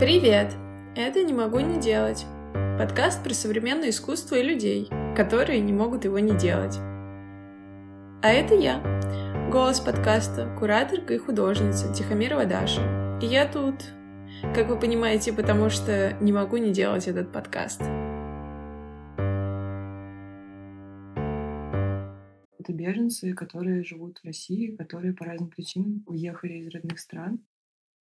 Привет! Это «Не могу не делать» — подкаст про современное искусство и людей, которые не могут его не делать. А это я, голос подкаста, кураторка и художница Тихомирова Даша. И я тут, как вы понимаете, потому что не могу не делать этот подкаст. Это беженцы, которые живут в России, которые по разным причинам уехали из родных стран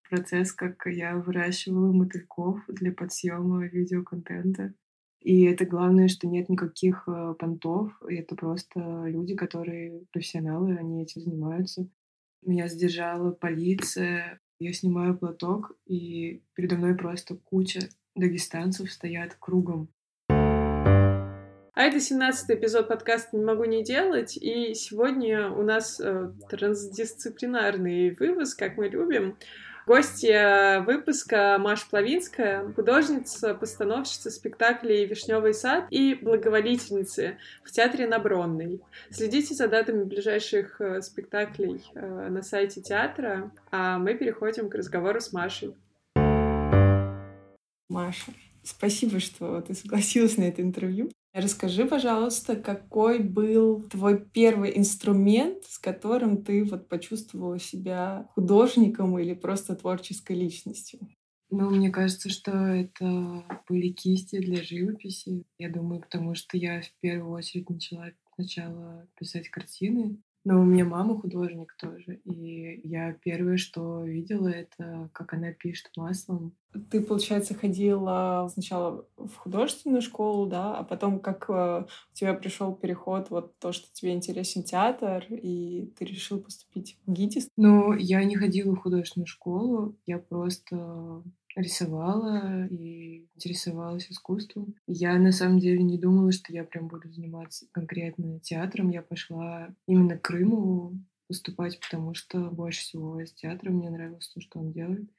процесс, как я выращивала мотыльков для подсъема видеоконтента. И это главное, что нет никаких э, понтов, и это просто люди, которые профессионалы, они этим занимаются. Меня задержала полиция, я снимаю платок, и передо мной просто куча дагестанцев стоят кругом. А это 17 эпизод подкаста «Не могу не делать», и сегодня у нас э, трансдисциплинарный выпуск, как мы любим. Гостья выпуска Маша Плавинская, художница, постановщица спектаклей «Вишневый сад» и благоволительницы в театре на. Следите за датами ближайших э, спектаклей э, на сайте театра, а мы переходим к разговору с Машей. Маша, спасибо, что ты согласилась на это интервью. Расскажи, пожалуйста, какой был твой первый инструмент, с которым ты вот почувствовала себя художником или просто творческой личностью? Ну, мне кажется, что это были кисти для живописи. Я думаю, потому что я в первую очередь начала сначала писать картины, но у меня мама художник тоже, и я первое, что видела, это как она пишет маслом. Ты, получается, ходила сначала в художественную школу, да, а потом как э, у тебя пришел переход, вот то, что тебе интересен театр, и ты решил поступить в ГИТИС? Ну, я не ходила в художественную школу, я просто рисовала и интересовалась искусством. Я на самом деле не думала, что я прям буду заниматься конкретно театром. Я пошла именно к Крымову поступать, потому что больше всего с театром мне нравилось то, что он делает.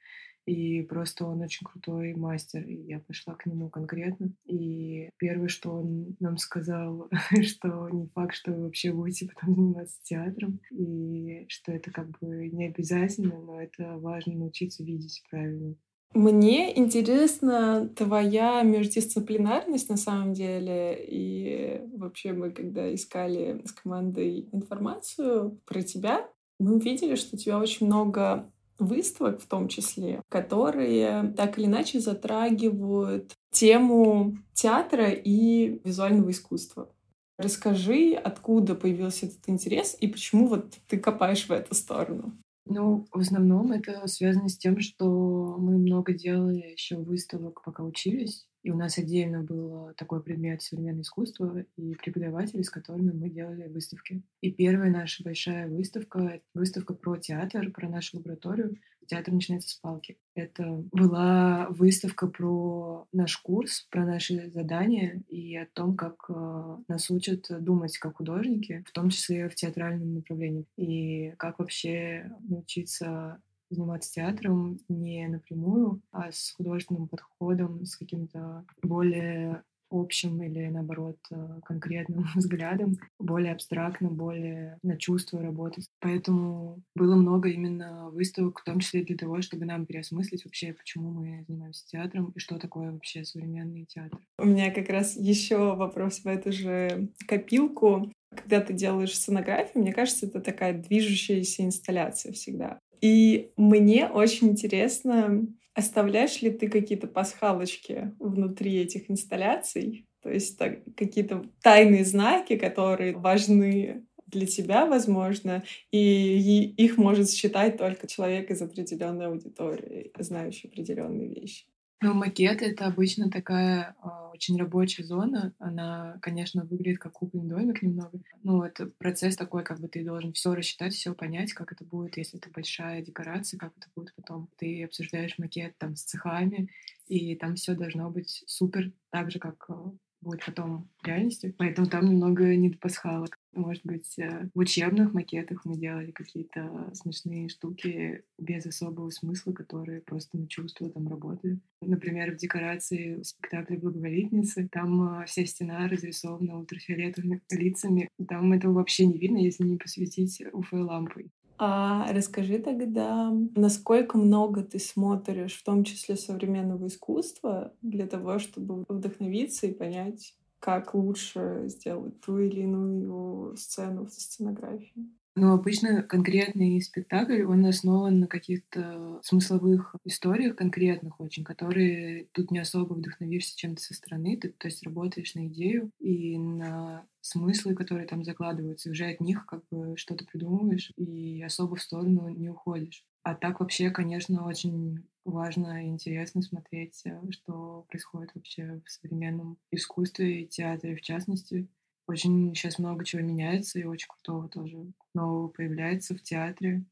И просто он очень крутой мастер. И я пошла к нему конкретно. И первое, что он нам сказал, что не факт, что вы вообще будете потом заниматься театром. И что это как бы не обязательно, но это важно научиться видеть правильно. Мне интересна твоя междисциплинарность на самом деле. И вообще мы, когда искали с командой информацию про тебя, мы увидели, что у тебя очень много выставок в том числе, которые так или иначе затрагивают тему театра и визуального искусства. Расскажи, откуда появился этот интерес и почему вот ты копаешь в эту сторону. Ну, в основном это связано с тем, что мы много делали еще выставок, пока учились. И у нас отдельно был такой предмет современное искусство и преподаватели, с которыми мы делали выставки. И первая наша большая выставка — выставка про театр, про нашу лабораторию. Театр начинается с палки. Это была выставка про наш курс, про наши задания и о том, как э, нас учат думать как художники, в том числе в театральном направлении. И как вообще научиться заниматься театром не напрямую, а с художественным подходом, с каким-то более общим или, наоборот, э, конкретным взглядом, более абстрактно, более на чувство работать. Поэтому было много именно выставок, в том числе для того, чтобы нам переосмыслить вообще, почему мы занимаемся театром и что такое вообще современный театр. У меня как раз еще вопрос в эту же копилку. Когда ты делаешь сценографию, мне кажется, это такая движущаяся инсталляция всегда. И мне очень интересно, оставляешь ли ты какие-то пасхалочки внутри этих инсталляций? То есть так, какие-то тайные знаки, которые важны для тебя, возможно, и их может считать только человек из определенной аудитории, знающий определенные вещи. Ну, макет — это обычно такая э, очень рабочая зона. Она, конечно, выглядит как кукольный домик немного. Ну, это процесс такой, как бы ты должен все рассчитать, все понять, как это будет, если это большая декорация, как это будет потом. Ты обсуждаешь макет там с цехами, и там все должно быть супер, так же, как а, будет потом в реальности. Поэтому там немного не до пасхалок. Может быть, э, в учебных макетах мы делали какие-то смешные штуки без особого смысла, которые просто на чувство там работали. Например, в декорации спектакля «Благоволительницы» там э, вся стена разрисована ультрафиолетовыми лицами. Там этого вообще не видно, если не посветить УФ-лампой. А расскажи тогда, насколько много ты смотришь, в том числе современного искусства, для того, чтобы вдохновиться и понять, как лучше сделать ту или иную сцену в сценографии? Но обычно конкретный спектакль, он основан на каких-то смысловых историях конкретных очень, которые тут не особо вдохновишься чем-то со стороны, ты, то есть работаешь на идею и на смыслы, которые там закладываются, и уже от них как бы что-то придумываешь и особо в сторону не уходишь. А так вообще, конечно, очень важно и интересно смотреть, э, что происходит вообще в современном искусстве и театре в частности. Очень сейчас много чего меняется, и очень крутого тоже нового появляется в театре.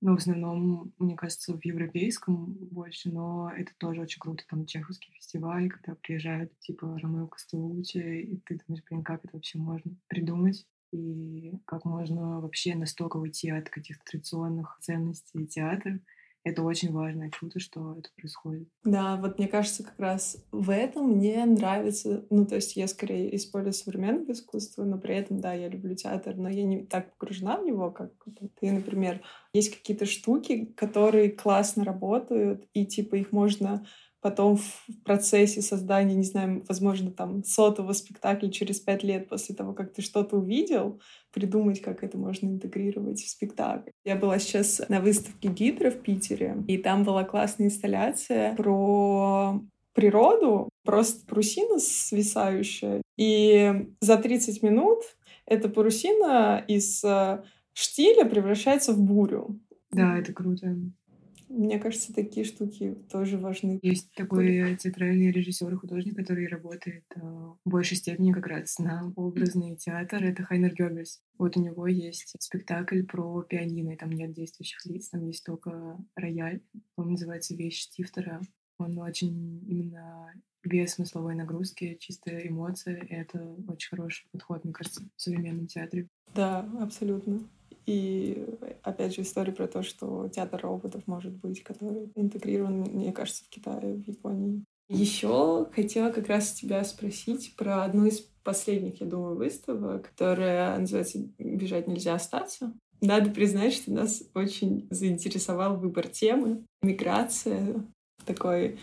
Ну, в основном, мне кажется, в европейском больше, но это тоже очень круто. Там чеховский фестиваль, когда приезжают типа Ромео Костелучи, и ты думаешь, блин, как это вообще можно придумать? И как можно вообще настолько уйти от каких-то традиционных ценностей театра это очень важно и круто, что это происходит. Да, вот мне кажется, как раз в этом мне нравится, ну, то есть я скорее использую современное искусство, но при этом, да, я люблю театр, но я не так погружена в него, как ты, например. Есть какие-то штуки, которые классно работают, и, типа, их можно потом в процессе создания, не знаю, возможно, там сотого спектакля через пять лет после того, как ты что-то увидел, придумать, как это можно интегрировать в спектакль. Я была сейчас на выставке Гидра в Питере, и там была классная инсталляция про природу, просто парусина свисающая. И за 30 минут эта парусина из э, штиля превращается в бурю. Да, это круто. Мне кажется, такие штуки тоже важны. Есть такой театральный режиссер и художник, который работает э, в большей степени как раз на образный театр. Это Хайнер Гёббельс. Вот у него есть спектакль про пианино, и там нет действующих лиц, там есть только рояль. Он называется «Вещь Штифтера». Он очень именно без смысловой нагрузки, чистая эмоция. И это очень хороший подход, мне кажется, в современном театре. Да, абсолютно. И опять же история про то, что театр роботов может быть, который интегрирован, мне кажется, в Китае, в Японии. Еще хотела как раз тебя спросить про одну из последних, я думаю, выставок, которая называется «Бежать нельзя остаться». Надо признать, что нас очень заинтересовал выбор темы. Миграция. Такой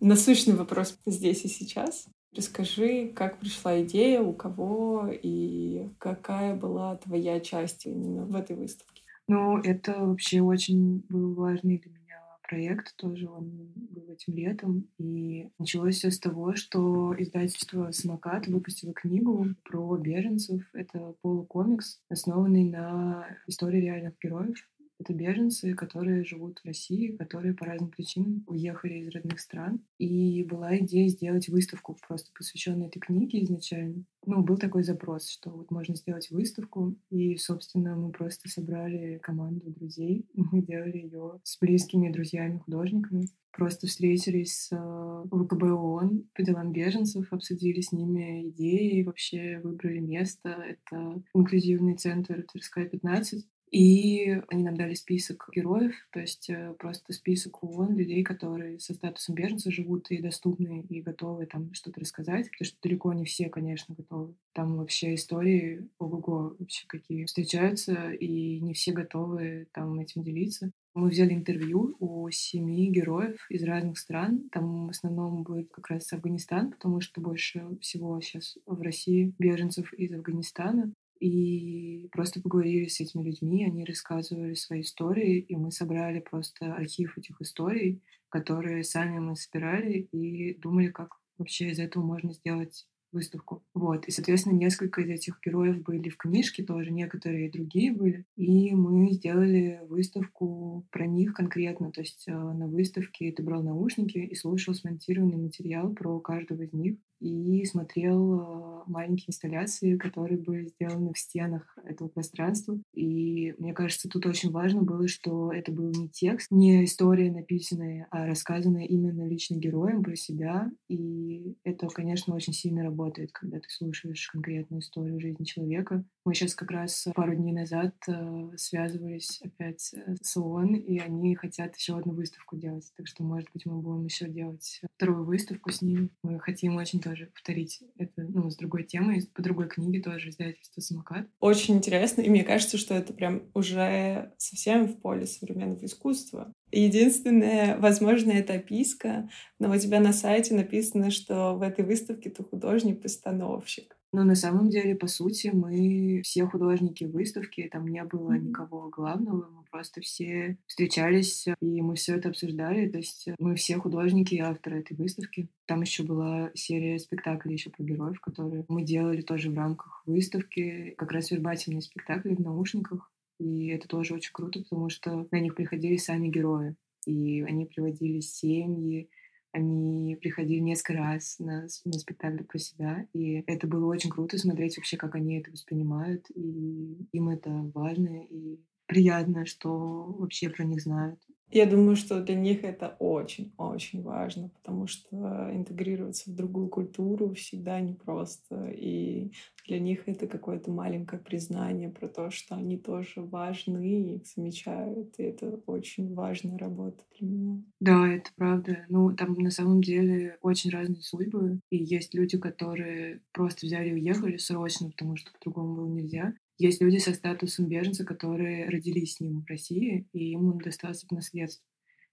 насущный вопрос здесь и сейчас. Расскажи, как пришла идея, у кого и какая была твоя часть именно в этой выставке? Ну, это вообще очень был важный для меня проект, тоже он был этим летом. И началось все с того, что издательство «Самокат» выпустило книгу про беженцев. Это полукомикс, основанный на истории реальных героев. Это беженцы, которые живут в России, которые по разным причинам уехали из родных стран. И была идея сделать выставку, просто посвященную этой книге изначально. Ну, был такой запрос, что вот можно сделать выставку. И, собственно, мы просто собрали команду друзей. Мы делали ее с близкими друзьями-художниками просто встретились с э, ВКБ ООН по делам беженцев, обсудили с ними идеи, вообще выбрали место. Это инклюзивный центр Тверская, 15. И они нам дали список героев, то есть э, просто список ООН людей, которые со статусом беженца живут и доступны, и готовы там что-то рассказать, потому что далеко не все, конечно, готовы. Там вообще истории, ого-го, вообще какие встречаются, и не все готовы там этим делиться. Мы взяли интервью у семи героев из разных стран. Там в основном будет как раз Афганистан, потому что больше всего сейчас в России беженцев из Афганистана. И просто поговорили с этими людьми, они рассказывали свои истории, и мы собрали просто архив этих историй, которые сами мы собирали и думали, как вообще из этого можно сделать выставку. Вот. И, соответственно, несколько из этих героев были в книжке тоже, некоторые другие были. И мы сделали выставку про них конкретно. То есть э, на выставке ты брал наушники и слушал смонтированный материал про каждого из них и смотрел э, маленькие инсталляции, которые были сделаны в стенах этого пространства. И мне кажется, тут очень важно было, что это был не текст, не история написанная, а рассказанная именно лично героем про себя. И это, конечно, очень сильно работает, когда ты слушаешь конкретную историю жизни человека. Мы сейчас как раз пару дней назад э, связывались опять с ООН, и они хотят еще одну выставку делать. Так что, может быть, мы будем еще делать вторую выставку с ними. Мы хотим очень тоже повторить это, ну, с другой темой, по другой книге тоже, издательство «Самокат». Очень интересно, и мне кажется, что это прям уже совсем в поле современного искусства. Единственное, возможно, это описка, но у тебя на сайте написано, что в этой выставке ты художник-постановщик. Но на самом деле, по сути, мы все художники выставки, там не было никого главного, мы просто все встречались, и мы все это обсуждали. То есть мы все художники и авторы этой выставки. Там еще была серия спектаклей еще про героев, которые мы делали тоже в рамках выставки, как раз вербательные спектакли в наушниках. И это тоже очень круто, потому что на них приходили сами герои. И они приводили семьи, они приходили несколько раз на, на спектакль про себя, и это было очень круто смотреть вообще, как они это воспринимают, и им это важно, и приятно, что вообще про них знают. Я думаю, что для них это очень-очень важно, потому что интегрироваться в другую культуру всегда непросто. И для них это какое-то маленькое признание про то, что они тоже важны, их замечают. И это очень важная работа для меня. Да, это правда. Ну, там на самом деле очень разные судьбы. И есть люди, которые просто взяли и уехали срочно, потому что по-другому было нельзя. Есть люди со статусом беженца, которые родились с ним в России, и им он достался в наследство.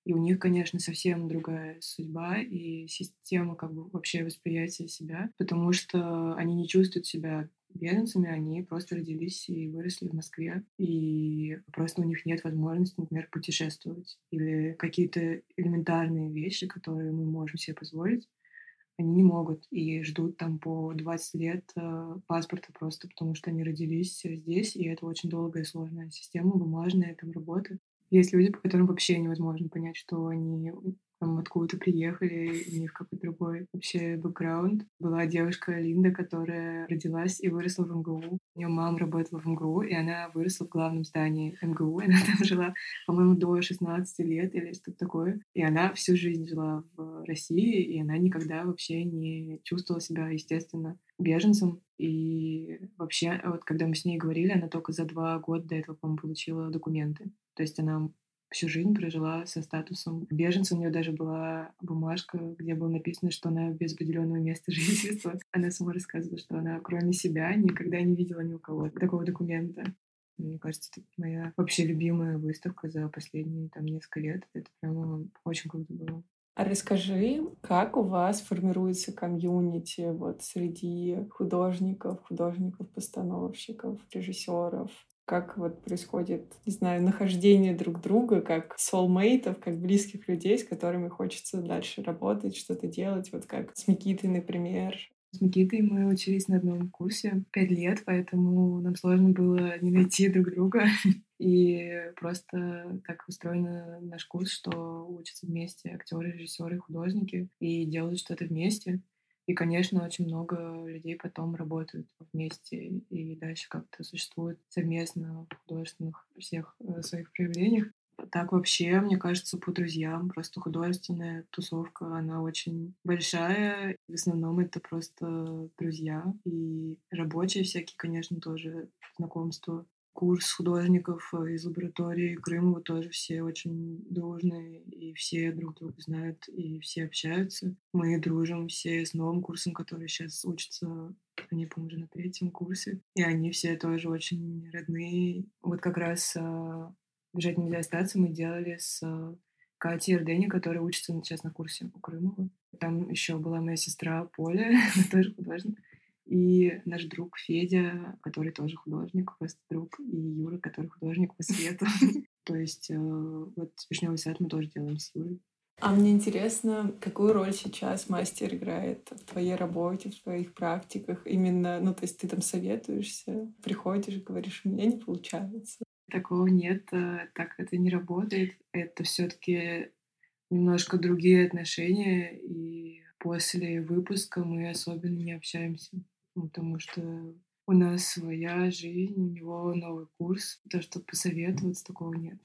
И у них, конечно, совсем другая судьба и система как бы вообще восприятия себя, потому что они не чувствуют себя беженцами, они просто родились и выросли в Москве, и просто у них нет возможности, например, путешествовать или какие-то элементарные вещи, которые мы можем себе позволить, они не могут и ждут там по 20 лет э, паспорта просто потому, что они родились здесь, и это очень долгая и сложная система, бумажная там работа. Есть люди, по которым вообще невозможно понять, что они там откуда-то приехали, у них какой-то другой вообще бэкграунд. Была девушка Линда, которая родилась и выросла в МГУ. У нее мама работала в МГУ, и она выросла в главном здании МГУ. Она там жила, по-моему, до 16 лет или что-то такое. И она всю жизнь жила в России, и она никогда вообще не чувствовала себя, естественно, беженцем. И вообще, вот когда мы с ней говорили, она только за два года до этого, по-моему, получила документы. То есть она всю жизнь прожила со статусом беженца. У нее даже была бумажка, где было написано, что она без определенного места жительства. Она сама рассказывала, что она, кроме себя, никогда не видела ни у кого такого документа. Мне кажется, это моя вообще любимая выставка за последние там несколько лет. Это прямо очень круто было. А расскажи, как у вас формируется комьюнити вот среди художников, художников-постановщиков, режиссеров? Как вот происходит, не знаю, нахождение друг друга, как soulmate'ов, как близких людей, с которыми хочется дальше работать, что-то делать, вот как с Микитой, например. С Никитой мы учились на одном курсе пять лет, поэтому нам сложно было не найти друг друга. И просто так устроен наш курс, что учатся вместе актеры, режиссеры, художники и делают что-то вместе. И, конечно, очень много людей потом работают вместе и дальше как-то существуют совместно в художественных всех э, своих проявлениях. Так вообще, мне кажется, по друзьям. Просто художественная тусовка, она очень большая. В основном это просто друзья. И рабочие всякие, конечно, тоже знакомства курс художников э, из лаборатории Крымова тоже все очень дружные, и все друг друга знают, и все общаются. Мы дружим все с новым курсом, который сейчас учится, они, по-моему, уже на третьем курсе, и они все тоже очень родные. Вот как раз «Бежать нельзя остаться» мы делали с а, Катей Эрдени, которая учится сейчас на курсе у Крымова. Там еще была моя сестра Поля, тоже художник. И наш друг Федя, который тоже художник, просто друг, и Юра, который художник по свету. То есть э, вот «Вишневый сад» мы тоже делаем с Юрой. А мне интересно, какую роль сейчас мастер играет в твоей работе, в твоих практиках? Именно, ну, то есть ты там советуешься, приходишь, говоришь, у меня не получается. Такого нет, э, так это не работает. Это все таки немножко другие отношения, и после выпуска мы особенно не общаемся потому что у нас своя жизнь, у него новый курс. То, что посоветоваться, такого нет.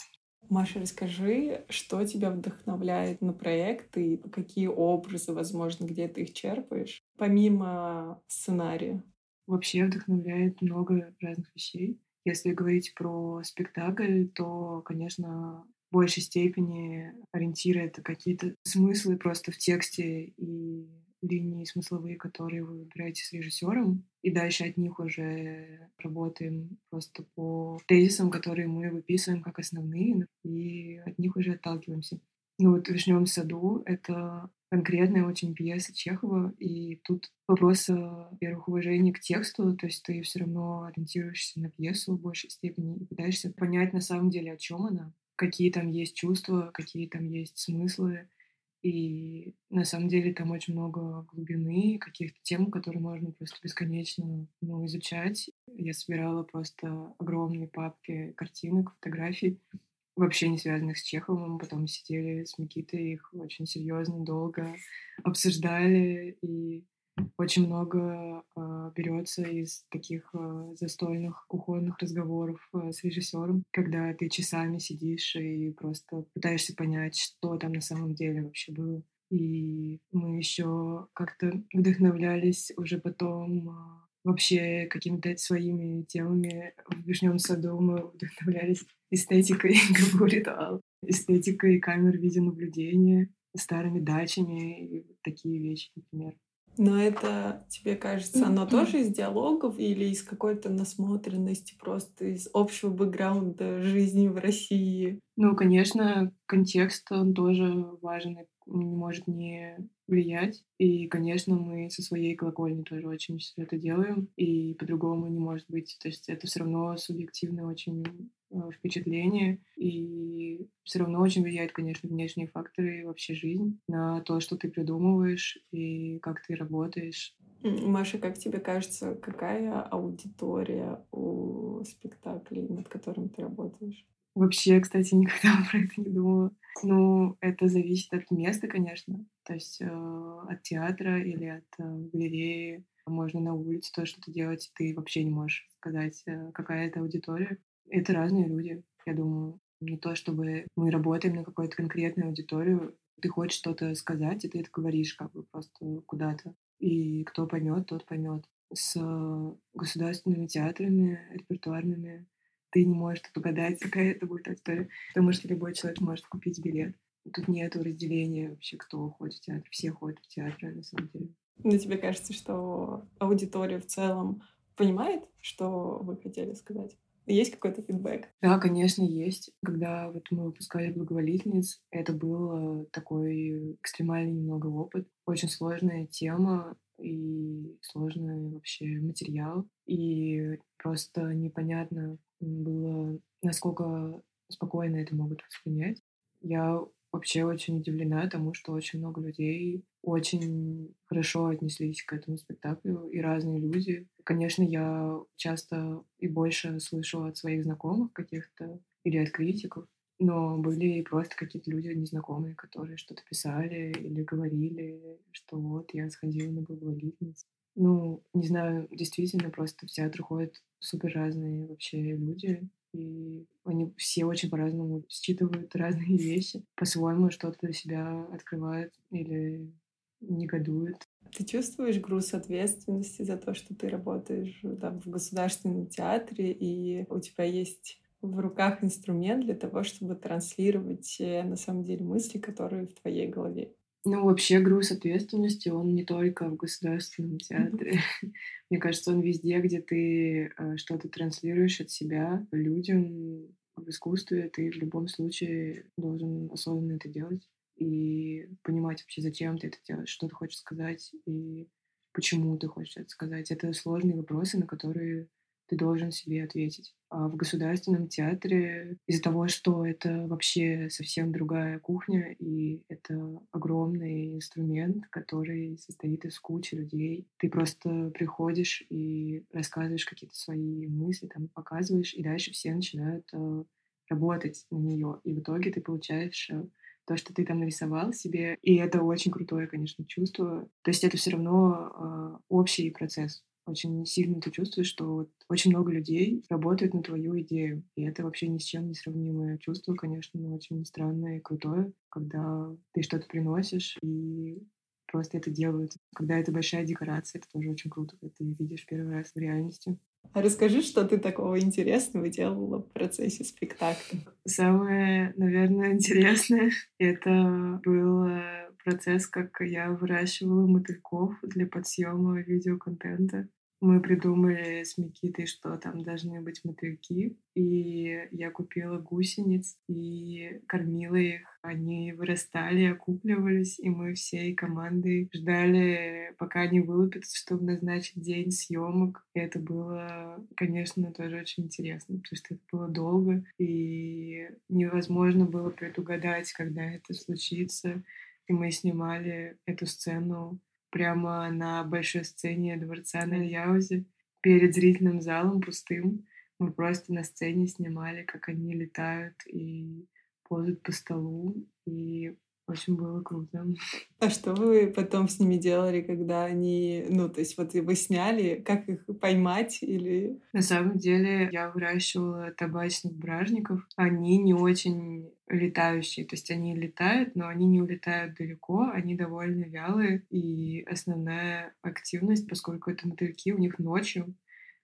Маша, расскажи, что тебя вдохновляет на проекты и какие образы, возможно, где ты их черпаешь, помимо сценария? Вообще вдохновляет много разных вещей. Если говорить про спектакль, то, конечно, в большей степени ориентиры — это какие-то смыслы просто в тексте и линии смысловые, которые вы выбираете с режиссером, и дальше от них уже работаем просто по тезисам, которые мы выписываем как основные, и от них уже отталкиваемся. Ну вот в «Вишневом саду» — это конкретная очень пьеса Чехова, и тут вопрос, во-первых, уважения к тексту, то есть ты все равно ориентируешься на пьесу в большей степени и пытаешься понять на самом деле, о чем она, какие там есть чувства, какие там есть смыслы, и на самом деле там очень много глубины, каких-то тем, которые можно просто бесконечно ну, изучать. Я собирала просто огромные папки картинок, фотографий, вообще не связанных с Чеховым. Потом сидели с Микитой, их очень серьезно, долго обсуждали. И очень много э, берется из таких э, застольных кухонных разговоров э, с режиссером, когда ты часами сидишь и просто пытаешься понять, что там на самом деле вообще было. И мы еще как-то вдохновлялись уже потом э, вообще какими-то своими темами. В Вишневом саду мы вдохновлялись эстетикой Габу ритуал, эстетикой камер видеонаблюдения, старыми дачами и такие вещи, например. Но это, тебе кажется, оно тоже из диалогов или из какой-то насмотренности, просто из общего бэкграунда жизни в России? Ну, конечно, контекст, он тоже важен не может не влиять. И, конечно, мы со своей колокольни тоже очень все это делаем, и по-другому не может быть. То есть это все равно субъективное очень э, впечатление, и все равно очень влияет, конечно, внешние факторы и вообще жизнь на то, что ты придумываешь и как ты работаешь. Маша, как тебе кажется, какая аудитория у спектаклей, над которым ты работаешь? Вообще, кстати, никогда про это не думала. Ну, это зависит от места, конечно. То есть э, от театра или от э, галереи. Можно на улице то что-то делать, ты вообще не можешь сказать, э, какая это аудитория. Это разные люди, я думаю. Не то, чтобы мы работаем на какую-то конкретную аудиторию. Ты хочешь что-то сказать, и ты это говоришь как бы просто куда-то. И кто поймет, тот поймет. С государственными театрами, репертуарными ты не можешь тут угадать, какая это будет история, потому что любой человек может купить билет. Тут нет разделения вообще, кто ходит в театр. Все ходят в театр, на самом деле. Но тебе кажется, что аудитория в целом понимает, что вы хотели сказать? Есть какой-то фидбэк? Да, конечно, есть. Когда вот мы выпускали «Благоволительниц», это был такой экстремальный немного опыт. Очень сложная тема и сложный вообще материал. И просто непонятно, было, насколько спокойно это могут воспринять. Я вообще очень удивлена тому, что очень много людей очень хорошо отнеслись к этому спектаклю, и разные люди. Конечно, я часто и больше слышу от своих знакомых каких-то или от критиков, но были и просто какие-то люди незнакомые, которые что-то писали или говорили, что вот я сходила на благоволительницу. Ну, не знаю, действительно, просто в театр ходят супер разные вообще люди, и они все очень по-разному считывают разные вещи, по-своему что-то для себя открывают или негодуют. Ты чувствуешь груз ответственности за то, что ты работаешь там, в государственном театре, и у тебя есть в руках инструмент для того, чтобы транслировать э, на самом деле мысли, которые в твоей голове? Ну, вообще груз ответственности, он не только в государственном театре. Мне кажется, он везде, где ты э, что-то транслируешь от себя людям в искусстве, ты в любом случае должен осознанно это делать и понимать вообще, зачем ты это делаешь, что ты хочешь сказать и почему ты хочешь это сказать. Это сложные вопросы, на которые ты должен себе ответить. А в государственном театре из-за того, что это вообще совсем другая кухня, и это огромный инструмент, который состоит из кучи людей, ты просто приходишь и рассказываешь какие-то свои мысли, там, показываешь, и дальше все начинают э, работать на нее. И в итоге ты получаешь э, то, что ты там нарисовал себе, и это очень крутое, конечно, чувство. То есть это все равно э, общий процесс очень сильно ты чувствуешь, что вот очень много людей работают на твою идею. И это вообще ни с чем не сравнимое чувство, конечно, но очень странное и крутое, когда ты что-то приносишь и просто это делают. Когда это большая декорация, это тоже очень круто, когда ты видишь первый раз в реальности. А расскажи, что ты такого интересного делала в процессе спектакля? Самое, наверное, интересное — это было процесс, как я выращивала мотыльков для подсъема видеоконтента. Мы придумали с Микитой, что там должны быть мотыльки, и я купила гусениц и кормила их. Они вырастали, окупливались, и мы всей командой ждали, пока они вылупятся, чтобы назначить день съемок. И это было, конечно, тоже очень интересно, потому что это было долго, и невозможно было предугадать, когда это случится. И мы снимали эту сцену прямо на большой сцене дворца на Яузе перед зрительным залом пустым. Мы просто на сцене снимали, как они летают и ползают по столу. И очень было круто. А что вы потом с ними делали, когда они, ну, то есть вот вы сняли, как их поймать или... На самом деле я выращивала табачных бражников. Они не очень летающие, то есть они летают, но они не улетают далеко, они довольно вялые, и основная активность, поскольку это мотыльки, у них ночью,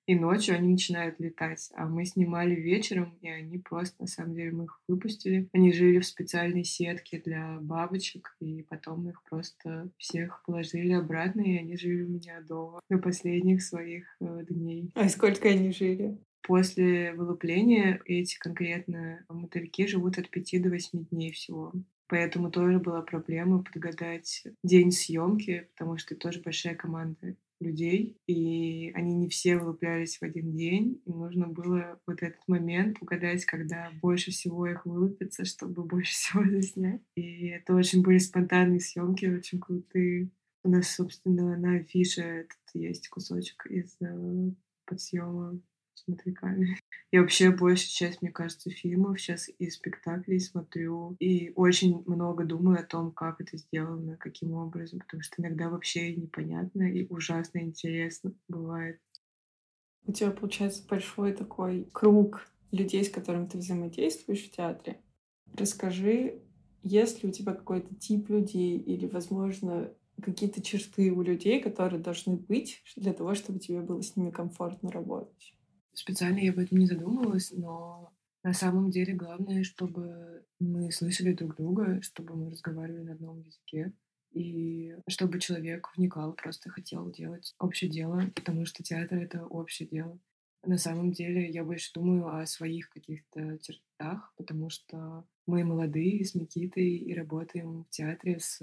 и ночью они начинают летать. А мы снимали вечером, и они просто, на самом деле, мы их выпустили. Они жили в специальной сетке для бабочек, и потом их просто всех положили обратно, и они жили у меня дома до последних своих э, дней. А сколько они жили? После вылупления эти конкретно мотыльки живут от 5 до 8 дней всего. Поэтому тоже была проблема подгадать день съемки, потому что это тоже большая команда людей, и они не все вылуплялись в один день, и нужно было вот этот момент угадать, когда больше всего их вылупится, чтобы больше всего заснять. И это очень были спонтанные съемки, очень крутые. У нас, собственно, на афише этот есть кусочек из э, подсъема с мотыльками. Я вообще большую часть, мне кажется, фильмов сейчас и спектаклей смотрю, и очень много думаю о том, как это сделано, каким образом, потому что иногда вообще непонятно и ужасно интересно бывает. У тебя получается большой такой круг людей, с которыми ты взаимодействуешь в театре. Расскажи, есть ли у тебя какой-то тип людей или, возможно, какие-то черты у людей, которые должны быть для того, чтобы тебе было с ними комфортно работать? Специально я об этом не задумывалась, но на самом деле главное, чтобы мы слышали друг друга, чтобы мы разговаривали на одном языке, и чтобы человек вникал, просто хотел делать общее дело, потому что театр — это общее дело. На самом деле я больше думаю о своих каких-то чертах, потому что мы молодые с Микитой и работаем в театре с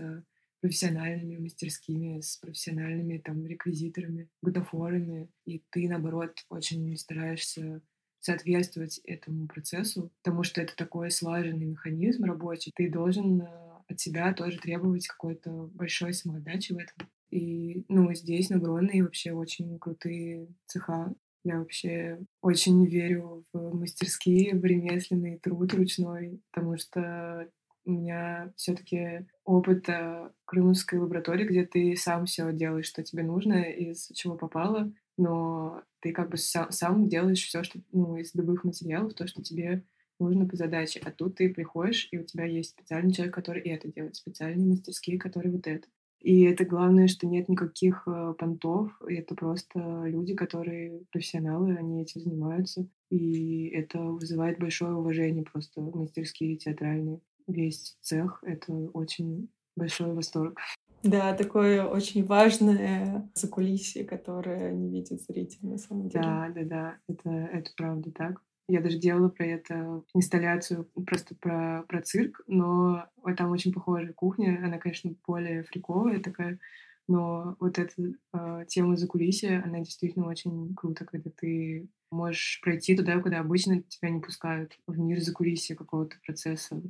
профессиональными мастерскими, с профессиональными там реквизиторами, бутафорами, и ты, наоборот, очень стараешься соответствовать этому процессу, потому что это такой слаженный механизм рабочий. Ты должен э, от себя тоже требовать какой-то большой самоотдачи в этом. И, ну, здесь на Гронной вообще очень крутые цеха. Я вообще очень верю в мастерские, в ремесленный труд ручной, потому что у меня все-таки опыт э, крымской лаборатории, где ты сам все делаешь, что тебе нужно, из чего попало, но ты как бы сам, сам делаешь все, что ну, из любых материалов, то, что тебе нужно по задаче. А тут ты приходишь, и у тебя есть специальный человек, который это делает, специальные мастерские, которые вот это. И это главное, что нет никаких э, понтов, и это просто люди, которые профессионалы, они этим занимаются, и это вызывает большое уважение просто мастерские театральные весь цех. Это очень большой восторг. Да, такое очень важное закулисье, которое не видит зритель на самом деле. Да, да, да, это, это правда так. Я даже делала про это инсталляцию, просто про, про цирк, но там очень похожая кухня. Она, конечно, более фриковая такая, но вот эта э, тема закулисья, она действительно очень круто, когда ты можешь пройти туда, куда обычно тебя не пускают, в мир закулисья какого-то процесса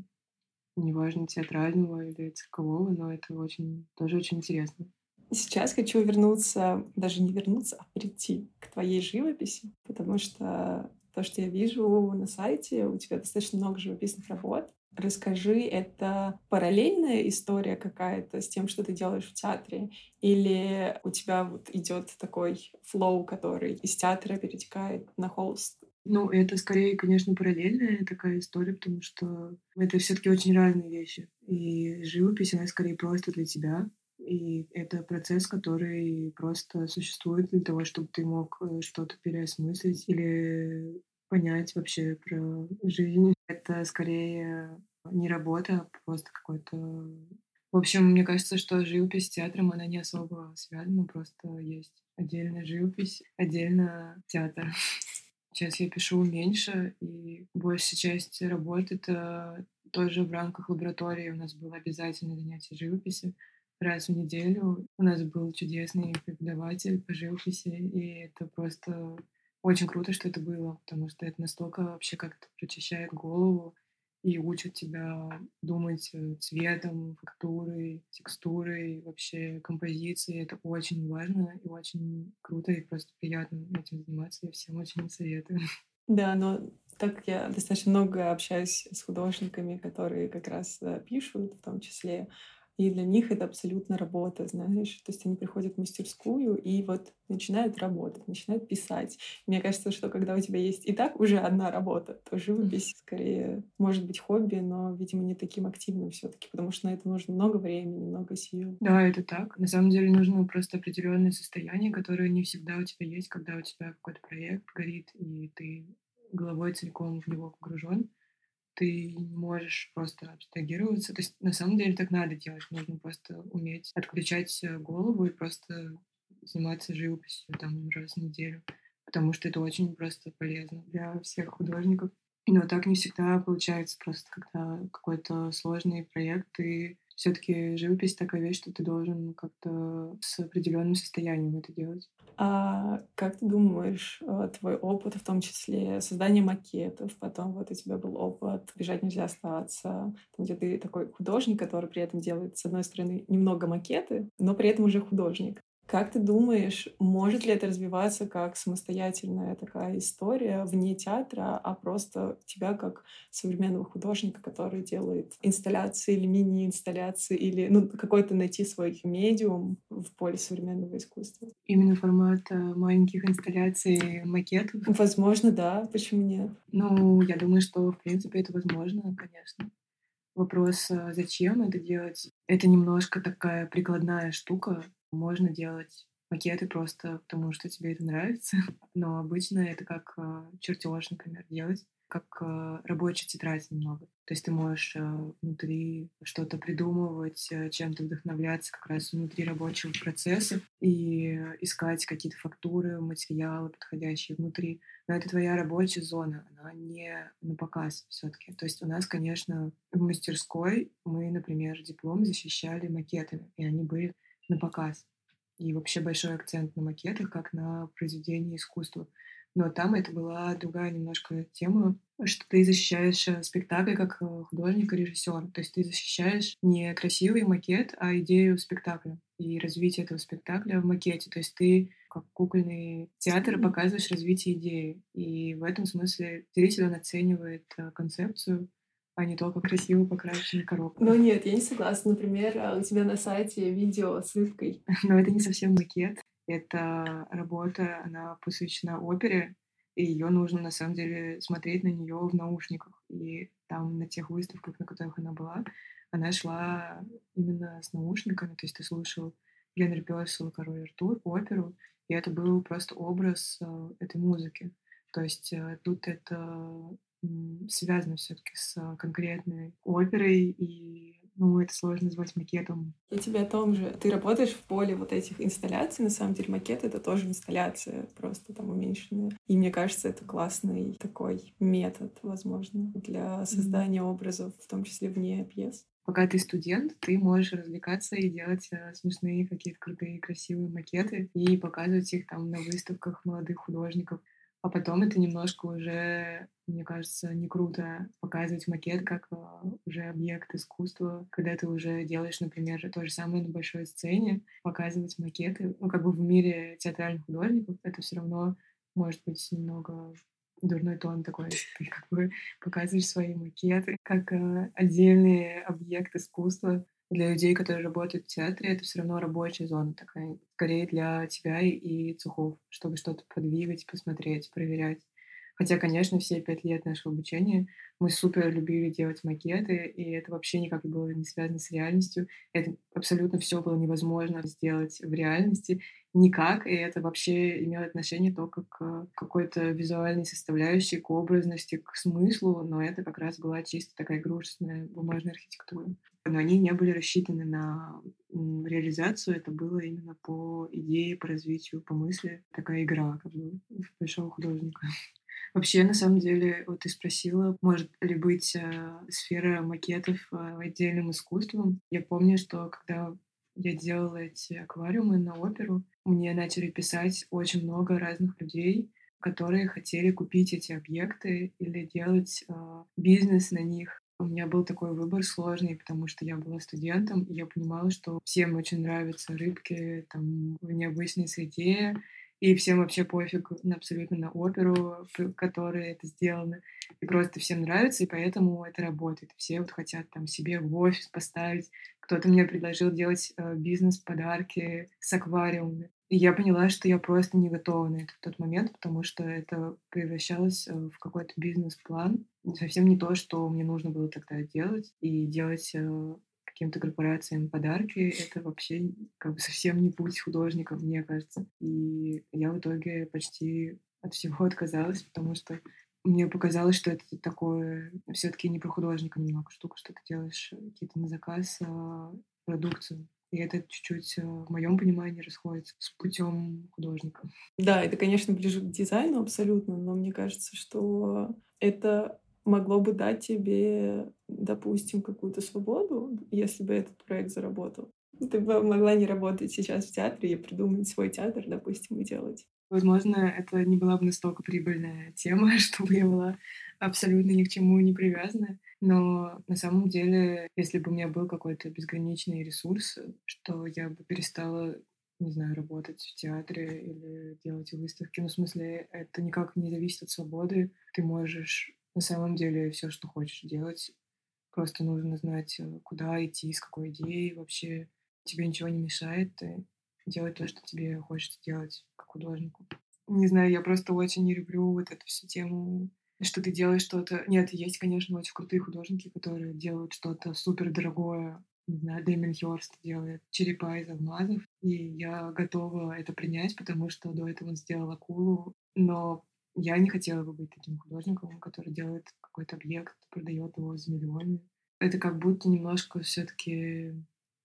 неважно, театрального или циркового, но это очень, тоже очень интересно. Сейчас хочу вернуться, даже не вернуться, а прийти к твоей живописи, потому что то, что я вижу на сайте, у тебя достаточно много живописных работ. Расскажи, это параллельная история какая-то с тем, что ты делаешь в театре? Или у тебя вот идет такой флоу, который из театра перетекает на холст? Ну, это скорее, конечно, параллельная такая история, потому что это все-таки очень разные вещи. И живопись, она скорее просто для тебя. И это процесс, который просто существует для того, чтобы ты мог э, что-то переосмыслить или понять вообще про жизнь. Это скорее не работа, а просто какой-то В общем, мне кажется, что живопись с театром, она не особо связана, просто есть отдельная живопись, отдельно театр. Сейчас я пишу меньше, и большая часть работы это тоже в рамках лаборатории у нас было обязательное занятие живописи. Раз в неделю у нас был чудесный преподаватель по живописи, и это просто очень круто, что это было, потому что это настолько вообще как-то прочищает голову и учит тебя думать э, цветом, фактурой, текстурой, вообще композицией. Это очень важно и очень круто и просто приятно этим заниматься. Я всем очень советую. Да, но так как я достаточно много общаюсь с художниками, которые как раз э, пишут, в том числе и для них это абсолютно работа, знаешь. То есть они приходят в мастерскую и вот начинают работать, начинают писать. Мне кажется, что когда у тебя есть и так уже одна работа, то живопись скорее может быть хобби, но, видимо, не таким активным все таки потому что на это нужно много времени, много сил. Да, это так. На самом деле нужно просто определенное состояние, которое не всегда у тебя есть, когда у тебя какой-то проект горит, и ты головой целиком в него погружен ты не можешь просто абстрагироваться. То есть на самом деле так надо делать. Нужно просто уметь отключать э, голову и просто заниматься живописью там раз в неделю. Потому что это очень просто полезно для всех художников. Но так не всегда получается просто, когда какой-то сложный проект, и все-таки живопись такая вещь, что ты должен как-то с определенным состоянием это делать. А как ты думаешь, э, твой опыт, в том числе создание макетов, потом вот у тебя был опыт «Бежать нельзя остаться», там, где ты такой художник, который при этом делает, с одной стороны, немного макеты, но при этом уже художник. Как ты думаешь, может ли это развиваться как самостоятельная такая история вне театра, а просто тебя как современного художника, который делает инсталляции или мини-инсталляции, или ну, какой-то найти свой медиум в поле современного искусства? Именно формат э, маленьких инсталляций, макетов? Возможно, да. Почему нет? Ну, я думаю, что, в принципе, это возможно, конечно. Вопрос, э, зачем это делать? Это немножко такая прикладная штука, можно делать макеты просто потому, что тебе это нравится, но обычно это как э, чертеж, например, делать, как э, рабочая тетрадь немного. То есть ты можешь э, внутри что-то придумывать, чем-то вдохновляться как раз внутри рабочего процесса и искать какие-то фактуры, материалы подходящие внутри. Но это твоя рабочая зона, она не на показ все-таки. То есть у нас, конечно, в мастерской мы, например, диплом защищали макетами, и они были на показ. И вообще большой акцент на макетах, как на произведении искусства. Но там это была другая немножко тема, что ты защищаешь э, спектакль как э, художник и режиссер. То есть ты защищаешь не красивый макет, а идею спектакля и развитие этого спектакля в макете. То есть ты как кукольный театр показываешь развитие идеи. И в этом смысле зритель он оценивает э, концепцию а не только красиво покрашенная коробка. Ну нет, я не согласна. Например, а, у тебя на сайте видео с рыбкой. Но это не совсем макет. Это работа, она посвящена опере, и ее нужно на самом деле смотреть на нее в наушниках. И там на тех выставках, на которых она была, она шла именно с наушниками, то есть ты слушал Генри Пёсел, Король Артур, оперу, и это был просто образ э, этой музыки. То есть э, тут это связано все-таки с а, конкретной оперой, и ну, это сложно назвать макетом. Я тебе о том же. Ты работаешь в поле вот этих инсталляций. На самом деле макет — это тоже инсталляция, просто там уменьшенная. И мне кажется, это классный такой метод, возможно, для создания mm-hmm. образов, в том числе вне пьес. Пока ты студент, ты можешь развлекаться и делать э, смешные какие-то крутые, красивые макеты и показывать их там на выставках молодых художников. А потом это немножко уже, мне кажется, не круто показывать макет как а, уже объект искусства, когда ты уже делаешь, например, то же самое на большой сцене, показывать макеты, ну, как бы в мире театральных художников, это все равно может быть немного дурной тон такой, ты как бы показываешь свои макеты как э, отдельный объект искусства, для людей, которые работают в театре, это все равно рабочая зона такая, скорее для тебя и цехов, чтобы что-то подвигать, посмотреть, проверять. Хотя, конечно, все пять лет нашего обучения мы супер любили делать макеты, и это вообще никак было не связано с реальностью. Это абсолютно все было невозможно сделать в реальности никак, и это вообще имело отношение только к какой-то визуальной составляющей, к образности, к смыслу, но это как раз была чисто такая игрушечная бумажная архитектура. Но они не были рассчитаны на реализацию, это было именно по идее, по развитию, по мысли. Такая игра как бы большого художника. Вообще, на самом деле, вот ты спросила, может ли быть э, сфера макетов э, отдельным искусством. Я помню, что когда я делала эти аквариумы на оперу, мне начали писать очень много разных людей, которые хотели купить эти объекты или делать э, бизнес на них. У меня был такой выбор сложный, потому что я была студентом, и я понимала, что всем очень нравятся рыбки там, в необычной среде, и всем вообще пофиг абсолютно на оперу, в которой это сделано. И просто всем нравится, и поэтому это работает. Все вот хотят там себе в офис поставить. Кто-то мне предложил делать э, бизнес-подарки с аквариумами. И я поняла, что я просто не готова на это в тот момент, потому что это превращалось э, в какой-то бизнес-план. Совсем не то, что мне нужно было тогда делать. И делать э, каким-то корпорациям подарки, это вообще как бы совсем не путь художника, мне кажется. И я в итоге почти от всего отказалась, потому что мне показалось, что это такое все-таки не про художника немного штука, что ты делаешь какие-то на заказ а, продукцию. И это чуть-чуть а, в моем понимании расходится с путем художника. Да, это, конечно, ближе к дизайну абсолютно, но мне кажется, что это могло бы дать тебе, допустим, какую-то свободу, если бы этот проект заработал. Ты бы могла не работать сейчас в театре и придумать свой театр, допустим, и делать. Возможно, это не была бы настолько прибыльная тема, чтобы я была абсолютно ни к чему не привязана. Но на самом деле, если бы у меня был какой-то безграничный ресурс, что я бы перестала не знаю, работать в театре или делать выставки. Ну, в смысле, это никак не зависит от свободы. Ты можешь на самом деле все, что хочешь делать. Просто нужно знать, э, куда идти, с какой идеей вообще. Тебе ничего не мешает делать то, что тебе хочется делать как художнику. Не знаю, я просто очень не люблю вот эту всю тему, что ты делаешь что-то... Нет, есть, конечно, очень крутые художники, которые делают что-то супер дорогое. Не знаю, Дэймон Хёрст делает черепа из алмазов, и я готова это принять, потому что до этого он сделал акулу, но я не хотела бы быть таким художником, который делает какой-то объект, продает его за миллионы. Это как будто немножко все-таки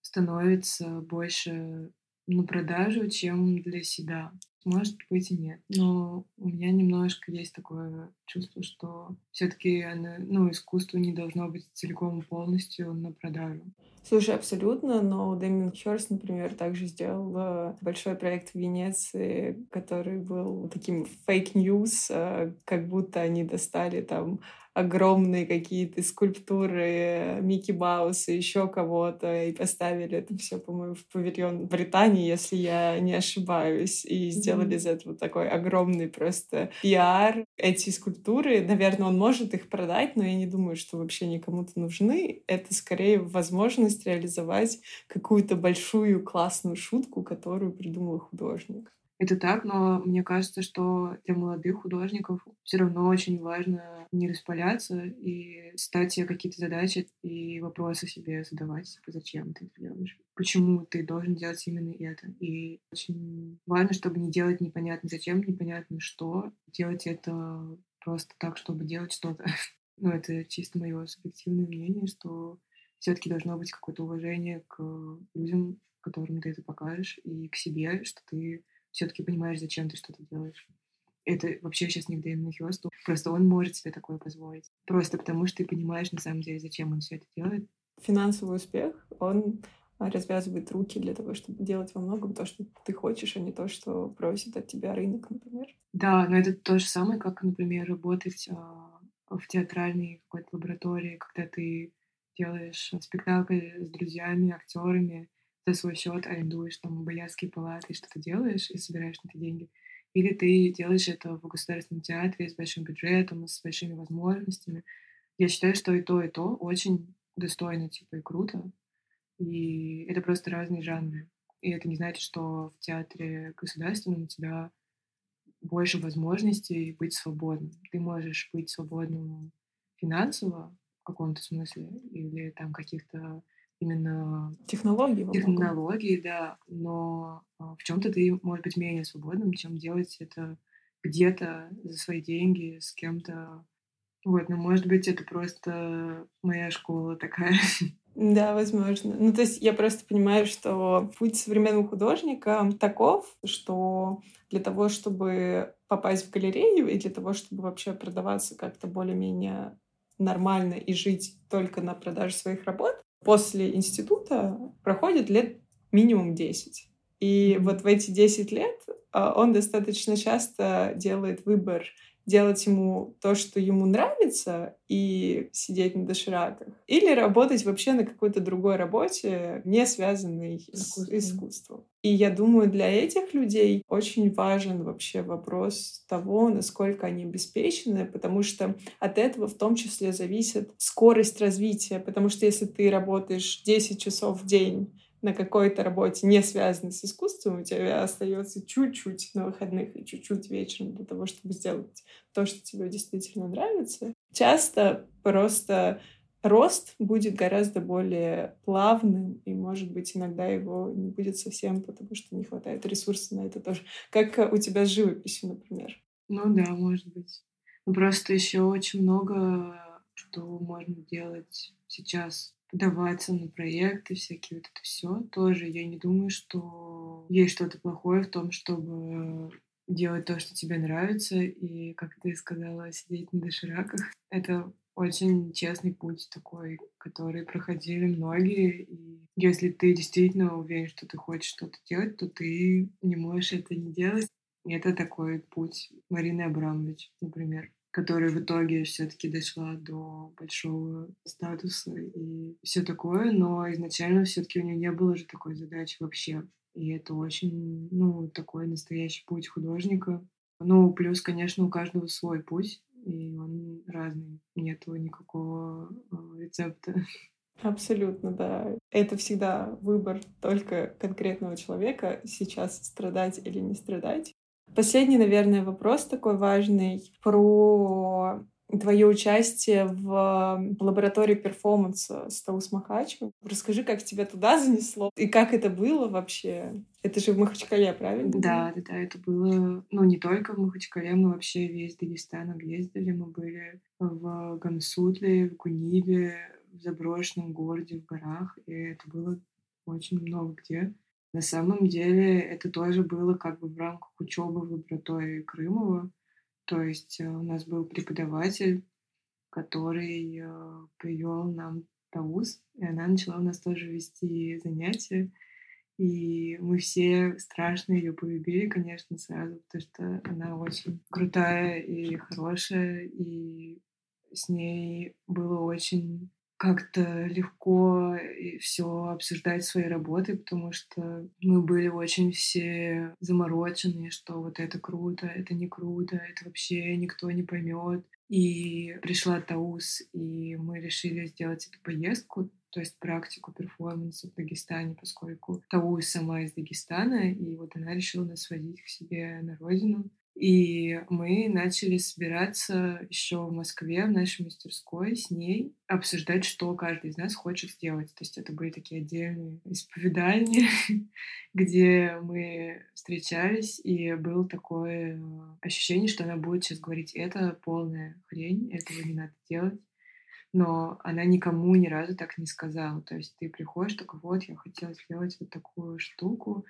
становится больше на продажу, чем для себя. Может быть и нет. Но у меня немножко есть такое чувство, что все-таки ну, искусство не должно быть целиком и полностью на продажу. Слушай, абсолютно, но Дэмиен Хёрст, например, также сделал э, большой проект в Венеции, который был таким fake news, э, как будто они достали там огромные какие-то скульптуры Микки Мауса, еще кого-то, и поставили это все, по-моему, в павильон Британии, если я не ошибаюсь, и сделали mm-hmm. из этого такой огромный просто пиар. Эти скульптуры, наверное, он может их продать, но я не думаю, что вообще они кому-то нужны. Это скорее возможность реализовать какую-то большую классную шутку, которую придумал художник. Это так, но мне кажется, что для молодых художников все равно очень важно не распаляться и ставить себе какие-то задачи и вопросы себе задавать, типа, зачем ты это делаешь, почему ты должен делать именно это. И очень важно, чтобы не делать непонятно зачем, непонятно что, делать это просто так, чтобы делать что-то. Ну, это чисто мое субъективное мнение, что все-таки должно быть какое-то уважение к людям, которым ты это покажешь, и к себе, что ты все-таки понимаешь, зачем ты что-то делаешь. Это вообще сейчас не к Дэймону Хёсту. Просто он может себе такое позволить. Просто потому, что ты понимаешь, на самом деле, зачем он все это делает. Финансовый успех, он развязывает руки для того, чтобы делать во многом то, что ты хочешь, а не то, что просит от тебя рынок, например. Да, но это то же самое, как, например, работать а, в театральной какой-то лаборатории, когда ты делаешь спектакль с друзьями, актерами, за свой счет арендуешь там боярские палаты, что-то делаешь и собираешь на это деньги. Или ты делаешь это в государственном театре с большим бюджетом, с большими возможностями. Я считаю, что и то, и то очень достойно, типа, и круто. И это просто разные жанры. И это не значит, что в театре государственном у тебя больше возможностей быть свободным. Ты можешь быть свободным финансово в каком-то смысле или там каких-то именно технологии, технологии, да, но а, в чем-то ты может быть менее свободным, чем делать это где-то за свои деньги с кем-то. Вот, но может быть это просто моя школа такая. Да, возможно. Ну, то есть я просто понимаю, что путь современного художника таков, что для того, чтобы попасть в галерею и для того, чтобы вообще продаваться как-то более-менее нормально и жить только на продаже своих работ, после института проходит лет минимум 10. И вот в эти 10 лет а, он достаточно часто делает выбор делать ему то, что ему нравится, и сидеть на дошираках, или работать вообще на какой-то другой работе, не связанной с искусством. И я думаю, для этих людей очень важен вообще вопрос того, насколько они обеспечены, потому что от этого в том числе зависит скорость развития, потому что если ты работаешь 10 часов в день на какой-то работе, не связанной с искусством, у тебя остается чуть-чуть на выходных и чуть-чуть вечером для того, чтобы сделать то, что тебе действительно нравится. Часто просто рост будет гораздо более плавным, и, может быть, иногда его не будет совсем, потому что не хватает ресурсов на это тоже. Как у тебя с живописью, например. Ну да, может быть. Просто еще очень много что можно делать сейчас подаваться на проекты всякие, вот это все тоже. Я не думаю, что есть что-то плохое в том, чтобы делать то, что тебе нравится, и, как ты сказала, сидеть на дошираках. Это очень честный путь такой, который проходили многие. И если ты действительно уверен, что ты хочешь что-то делать, то ты не можешь это не делать. И это такой путь Марины Абрамович, например которая в итоге все-таки дошла до большого статуса и все такое, но изначально все-таки у нее не было же такой задачи вообще. И это очень, ну, такой настоящий путь художника. Ну, плюс, конечно, у каждого свой путь, и он разный. Нету никакого э, рецепта. Абсолютно, да. Это всегда выбор только конкретного человека, сейчас страдать или не страдать. Последний, наверное, вопрос такой важный про твое участие в лаборатории перформанса с Таус Махачевым. Расскажи, как тебя туда занесло и как это было вообще? Это же в Махачкале, правильно? Да, да, да, это было, ну, не только в Махачкале, мы вообще весь Дагестан объездили. Мы были в Гамсутле, в Куниве, в заброшенном городе, в горах, и это было очень много где. На самом деле это тоже было как бы в рамках учебы в лаборатории Крымова. То есть э, у нас был преподаватель, который э, привел нам Таус, и она начала у нас тоже вести занятия. И мы все страшно ее полюбили, конечно, сразу, потому что она очень крутая и хорошая, и с ней было очень как-то легко все обсуждать свои работы, потому что мы были очень все замороченные, что вот это круто, это не круто, это вообще никто не поймет. И пришла Таус, и мы решили сделать эту поездку, то есть практику перформанса в Дагестане, поскольку Таус сама из Дагестана, и вот она решила нас водить к себе на родину. И мы начали собираться еще в Москве, в нашей мастерской, с ней, обсуждать, что каждый из нас хочет сделать. То есть это были такие отдельные исповедальни, где мы встречались, и было такое ощущение, что она будет сейчас говорить, это полная хрень, этого не надо делать. Но она никому ни разу так не сказала. То есть ты приходишь, только вот, я хотела сделать вот такую штуку,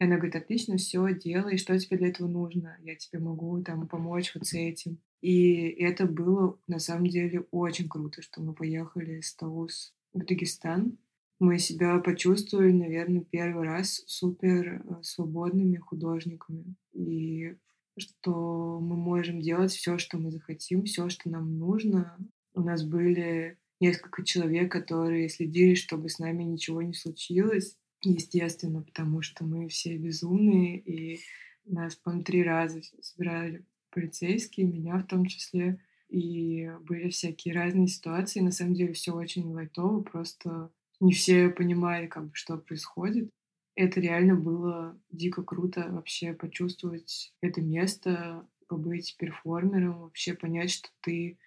и она говорит, отлично, все, делай, что тебе для этого нужно? Я тебе могу там помочь вот с этим. И это было на самом деле очень круто, что мы поехали с Таус в Дагестан. Мы себя почувствовали, наверное, первый раз супер э, свободными художниками. И что мы можем делать все, что мы захотим, все, что нам нужно. У нас были несколько человек, которые следили, чтобы с нами ничего не случилось. Естественно, потому что мы все безумные, и нас, по три раза собирали полицейские, меня в том числе, и были всякие разные ситуации. На самом деле все очень лайтово, просто не все понимали, как бы, что происходит. Это реально было дико круто вообще почувствовать это место, побыть перформером, вообще понять, что ты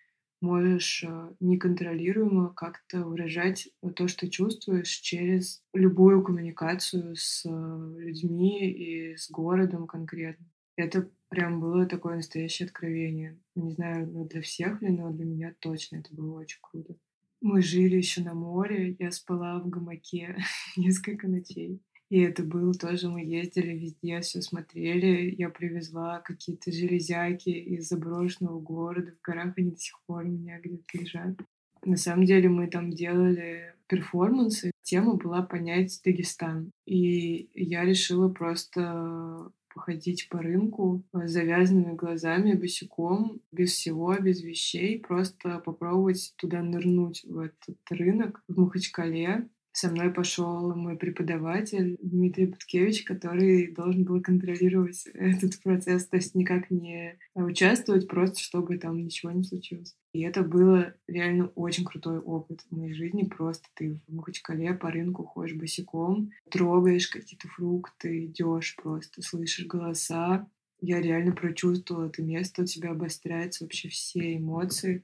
можешь э, неконтролируемо как-то выражать то, что чувствуешь через любую коммуникацию с э, людьми и с городом конкретно. Это прям было такое настоящее откровение. Не знаю, ну, для всех ли, но для меня точно это было очень круто. Мы жили еще на море, я спала в гамаке несколько ночей. И это было тоже, мы ездили везде, все смотрели. Я привезла какие-то железяки из заброшенного города. В горах они до сих пор у меня где-то лежат. На самом деле мы там делали перформансы. Тема была понять Дагестан. И я решила просто походить по рынку с завязанными глазами, босиком, без всего, без вещей, просто попробовать туда нырнуть, в этот рынок в Махачкале, со мной пошел мой преподаватель Дмитрий Буткевич, который должен был контролировать этот процесс, то есть никак не участвовать, просто чтобы там ничего не случилось. И это было реально очень крутой опыт в моей жизни. Просто ты в Махачкале по рынку ходишь босиком, трогаешь какие-то фрукты, идешь просто, слышишь голоса. Я реально прочувствовала это место, у тебя обостряются вообще все эмоции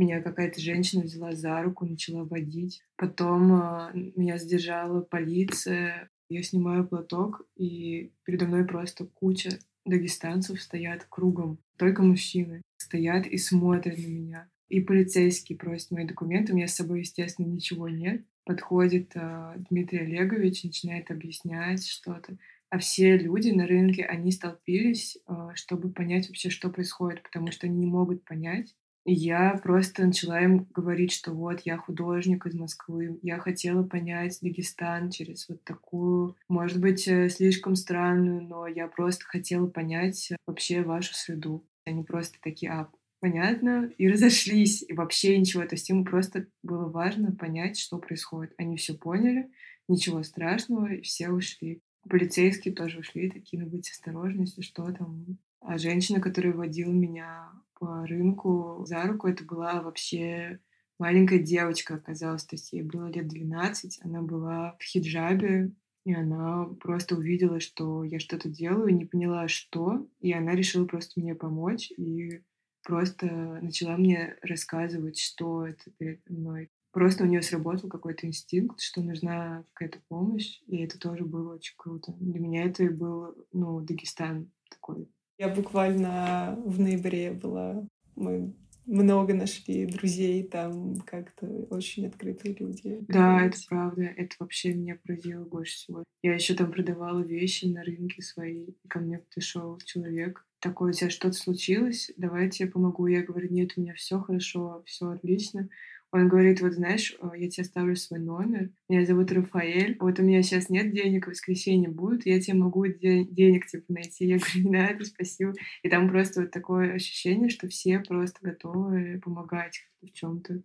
меня какая-то женщина взяла за руку, начала водить. Потом э, меня задержала полиция. Я снимаю платок, и передо мной просто куча дагестанцев стоят кругом. Только мужчины стоят и смотрят на меня. И полицейский просит мои документы. У меня с собой, естественно, ничего нет. Подходит э, Дмитрий Олегович, начинает объяснять что-то. А все люди на рынке, они столпились, э, чтобы понять вообще, что происходит, потому что они не могут понять, и я просто начала им говорить, что вот я художник из Москвы, я хотела понять Дагестан через вот такую, может быть, э, слишком странную, но я просто хотела понять вообще вашу среду. Они просто такие, а, понятно, и разошлись, и вообще ничего. То есть им просто было важно понять, что происходит. Они все поняли, ничего страшного, и все ушли. Полицейские тоже ушли, такие, ну, быть осторожны, если что там. А женщина, которая водила меня по рынку за руку. Это была вообще маленькая девочка оказалась, то есть ей было лет 12, она была в хиджабе, и она просто увидела, что я что-то делаю, не поняла, что, и она решила просто мне помочь, и просто начала мне рассказывать, что это перед мной. Просто у нее сработал какой-то инстинкт, что нужна какая-то помощь, и это тоже было очень круто. Для меня это и был, ну, Дагестан такой я буквально в ноябре была. Мы много нашли друзей там, как-то очень открытые люди. Да, это правда. Это вообще меня поразило больше всего. Я еще там продавала вещи на рынке свои. И ко мне пришел человек. Такой, у тебя что-то случилось? Давай я тебе помогу. Я говорю, нет, у меня все хорошо, все отлично. Он говорит, вот знаешь, э, я тебе оставлю свой номер, меня зовут Рафаэль, вот у меня сейчас нет денег, в воскресенье будет, я тебе могу де- денег типа найти. Я говорю, не надо, спасибо. И там просто вот такое ощущение, что все просто готовы помогать в чем-то.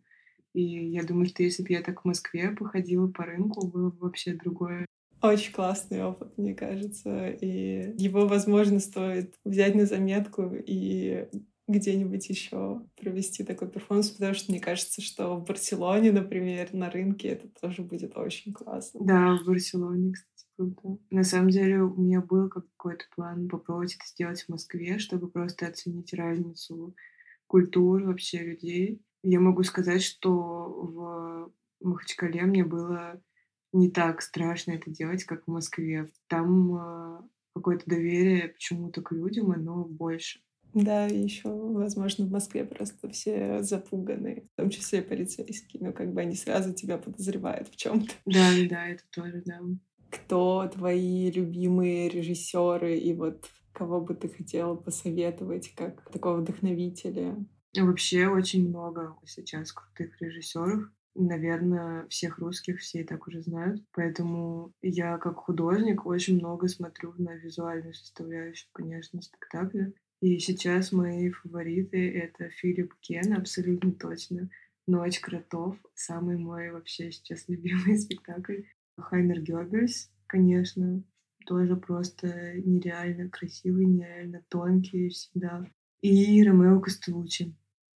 И я думаю, что если бы я так в Москве походила по рынку, было бы вообще другое очень классный опыт, мне кажется, и его, возможно, стоит взять на заметку и где-нибудь еще провести такой перформанс, потому что мне кажется, что в Барселоне, например, на рынке это тоже будет очень классно. Да, в Барселоне, кстати, круто. На самом деле у меня был какой-то план попробовать это сделать в Москве, чтобы просто оценить разницу культур вообще людей. Я могу сказать, что в Махачкале мне было не так страшно это делать, как в Москве. Там э, какое-то доверие почему-то к людям, оно больше. Да, еще, возможно, в Москве просто все запуганы, в том числе полицейские, но как бы они сразу тебя подозревают в чем-то. Да, да, это тоже, да. Кто твои любимые режиссеры и вот кого бы ты хотела посоветовать как такого вдохновителя? Вообще очень много сейчас крутых режиссеров. Наверное, всех русских все и так уже знают. Поэтому я как художник очень много смотрю на визуальную составляющую, конечно, спектакля. И сейчас мои фавориты — это Филипп Кен, абсолютно точно. «Ночь кротов» — самый мой вообще сейчас любимый спектакль. Хайнер Гёббельс, конечно, тоже просто нереально красивый, нереально тонкий всегда. И Ромео Костелучи.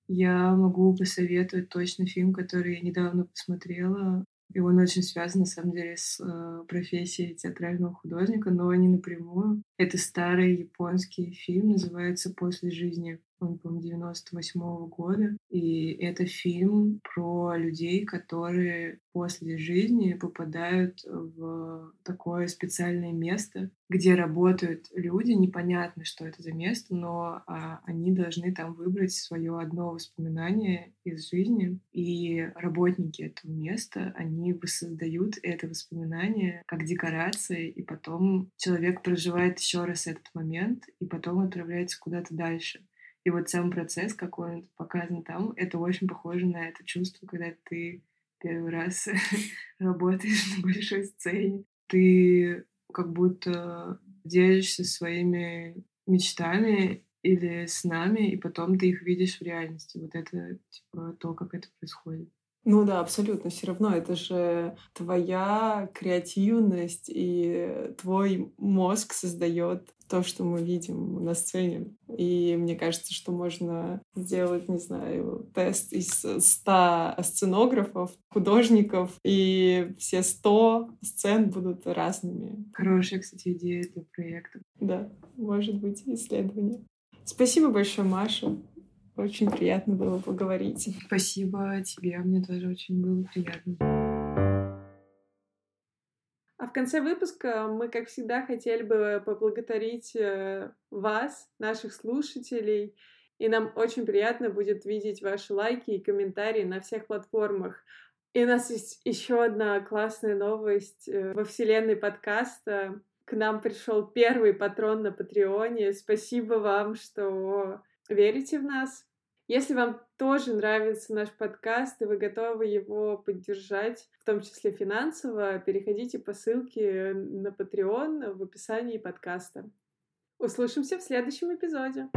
Я могу посоветовать точно фильм, который я недавно посмотрела. И он очень связан, на самом деле, с э, профессией театрального художника, но не напрямую. Это старый японский фильм, называется «После жизни» он, по-моему, 98 -го года. И это фильм про людей, которые после жизни попадают в такое специальное место, где работают люди, непонятно, что это за место, но а, они должны там выбрать свое одно воспоминание из жизни, и работники этого места, они воссоздают это воспоминание как декорации, и потом человек проживает еще раз этот момент, и потом отправляется куда-то дальше. И вот сам процесс, как он показан там, это очень похоже на это чувство, когда ты первый раз работаешь на большой сцене. Ты как будто делишься своими мечтами или снами, и потом ты их видишь в реальности. Вот это типа то, как это происходит. Ну да, абсолютно. Все равно это же твоя креативность и твой мозг создает то, что мы видим на сцене. И мне кажется, что можно сделать, не знаю, тест из 100 сценографов, художников, и все 100 сцен будут разными. Хорошая, кстати, идея для проекта. Да, может быть, исследование. Спасибо большое, Маша. Очень приятно было поговорить. Спасибо тебе, мне тоже очень было приятно. А в конце выпуска мы, как всегда, хотели бы поблагодарить э, вас, наших слушателей, и нам очень приятно будет видеть ваши лайки и комментарии на всех платформах. И у нас есть еще одна классная новость э, во вселенной подкаста. К нам пришел первый патрон на Патреоне. Спасибо вам, что верите в нас. Если вам тоже нравится наш подкаст, и вы готовы его поддержать, в том числе финансово, переходите по ссылке на Patreon в описании подкаста. Услышимся в следующем эпизоде.